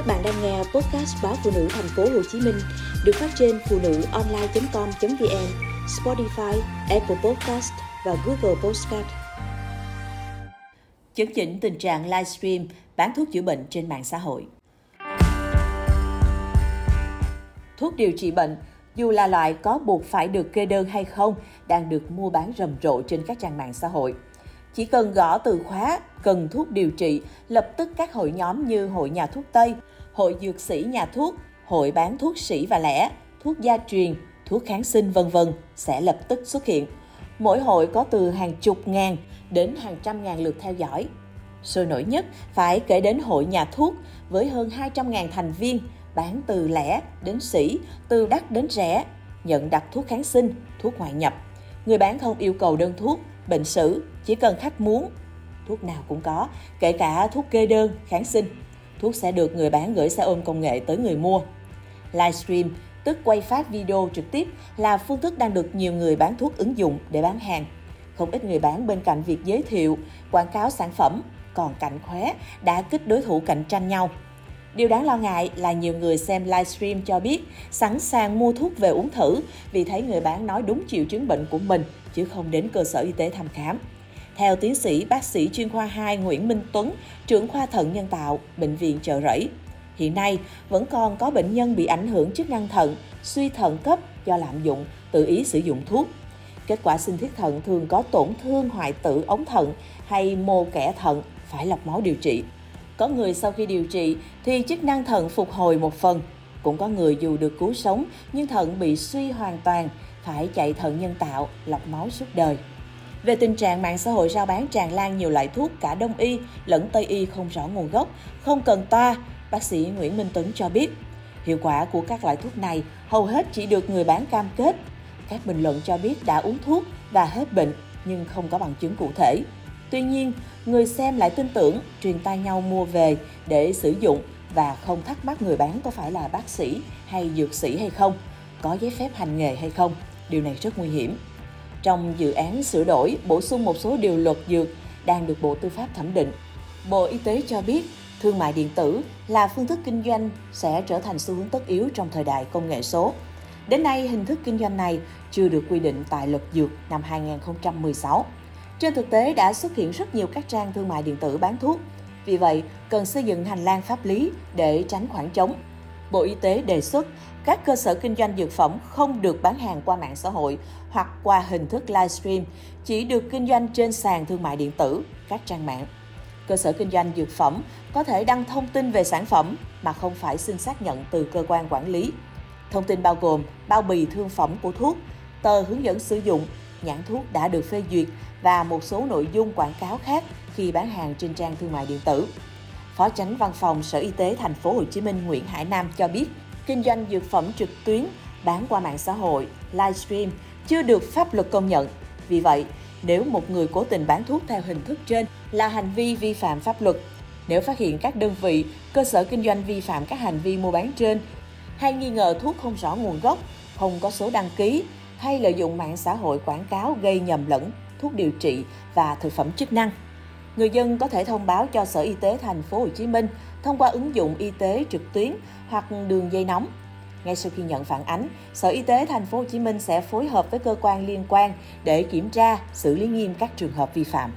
Các bạn đang nghe podcast báo phụ nữ thành phố Hồ Chí Minh được phát trên phụ nữ online.com.vn, Spotify, Apple Podcast và Google Podcast. Chấn chỉnh tình trạng livestream bán thuốc chữa bệnh trên mạng xã hội. Thuốc điều trị bệnh dù là loại có buộc phải được kê đơn hay không, đang được mua bán rầm rộ trên các trang mạng xã hội. Chỉ cần gõ từ khóa cần thuốc điều trị, lập tức các hội nhóm như Hội Nhà thuốc Tây, Hội Dược sĩ Nhà thuốc, Hội bán thuốc sĩ và lẻ, thuốc gia truyền, thuốc kháng sinh vân vân sẽ lập tức xuất hiện. Mỗi hội có từ hàng chục ngàn đến hàng trăm ngàn lượt theo dõi. Sôi nổi nhất phải kể đến Hội Nhà thuốc với hơn 200.000 thành viên, bán từ lẻ đến sĩ, từ đắt đến rẻ, nhận đặt thuốc kháng sinh, thuốc ngoại nhập. Người bán không yêu cầu đơn thuốc, bệnh sử, chỉ cần khách muốn. Thuốc nào cũng có, kể cả thuốc kê đơn, kháng sinh. Thuốc sẽ được người bán gửi xe ôm công nghệ tới người mua. Livestream, tức quay phát video trực tiếp, là phương thức đang được nhiều người bán thuốc ứng dụng để bán hàng. Không ít người bán bên cạnh việc giới thiệu, quảng cáo sản phẩm, còn cạnh khóe đã kích đối thủ cạnh tranh nhau. Điều đáng lo ngại là nhiều người xem livestream cho biết sẵn sàng mua thuốc về uống thử vì thấy người bán nói đúng triệu chứng bệnh của mình chứ không đến cơ sở y tế thăm khám. Theo tiến sĩ bác sĩ chuyên khoa 2 Nguyễn Minh Tuấn, trưởng khoa thận nhân tạo, Bệnh viện Chợ Rẫy, hiện nay vẫn còn có bệnh nhân bị ảnh hưởng chức năng thận, suy thận cấp do lạm dụng, tự ý sử dụng thuốc. Kết quả sinh thiết thận thường có tổn thương hoại tử ống thận hay mô kẻ thận phải lọc máu điều trị. Có người sau khi điều trị thì chức năng thận phục hồi một phần. Cũng có người dù được cứu sống nhưng thận bị suy hoàn toàn, phải chạy thận nhân tạo, lọc máu suốt đời. Về tình trạng mạng xã hội rao bán tràn lan nhiều loại thuốc cả đông y lẫn tây y không rõ nguồn gốc, không cần toa, bác sĩ Nguyễn Minh Tuấn cho biết. Hiệu quả của các loại thuốc này hầu hết chỉ được người bán cam kết. Các bình luận cho biết đã uống thuốc và hết bệnh nhưng không có bằng chứng cụ thể. Tuy nhiên, người xem lại tin tưởng, truyền tay nhau mua về để sử dụng và không thắc mắc người bán có phải là bác sĩ hay dược sĩ hay không, có giấy phép hành nghề hay không. Điều này rất nguy hiểm. Trong dự án sửa đổi, bổ sung một số điều luật dược đang được Bộ Tư pháp thẩm định, Bộ Y tế cho biết thương mại điện tử là phương thức kinh doanh sẽ trở thành xu hướng tất yếu trong thời đại công nghệ số. Đến nay, hình thức kinh doanh này chưa được quy định tại luật dược năm 2016. Trên thực tế đã xuất hiện rất nhiều các trang thương mại điện tử bán thuốc. Vì vậy, cần xây dựng hành lang pháp lý để tránh khoảng trống. Bộ Y tế đề xuất các cơ sở kinh doanh dược phẩm không được bán hàng qua mạng xã hội hoặc qua hình thức livestream, chỉ được kinh doanh trên sàn thương mại điện tử, các trang mạng. Cơ sở kinh doanh dược phẩm có thể đăng thông tin về sản phẩm mà không phải xin xác nhận từ cơ quan quản lý. Thông tin bao gồm bao bì thương phẩm của thuốc, tờ hướng dẫn sử dụng, nhãn thuốc đã được phê duyệt và một số nội dung quảng cáo khác khi bán hàng trên trang thương mại điện tử. Phó Chánh Văn phòng Sở Y tế Thành phố Hồ Chí Minh Nguyễn Hải Nam cho biết, kinh doanh dược phẩm trực tuyến bán qua mạng xã hội, livestream chưa được pháp luật công nhận. Vì vậy, nếu một người cố tình bán thuốc theo hình thức trên là hành vi vi phạm pháp luật, nếu phát hiện các đơn vị, cơ sở kinh doanh vi phạm các hành vi mua bán trên hay nghi ngờ thuốc không rõ nguồn gốc, không có số đăng ký hay lợi dụng mạng xã hội quảng cáo gây nhầm lẫn thuốc điều trị và thực phẩm chức năng. Người dân có thể thông báo cho Sở Y tế thành phố Hồ Chí Minh thông qua ứng dụng y tế trực tuyến hoặc đường dây nóng. Ngay sau khi nhận phản ánh, Sở Y tế thành phố Hồ Chí Minh sẽ phối hợp với cơ quan liên quan để kiểm tra, xử lý nghiêm các trường hợp vi phạm.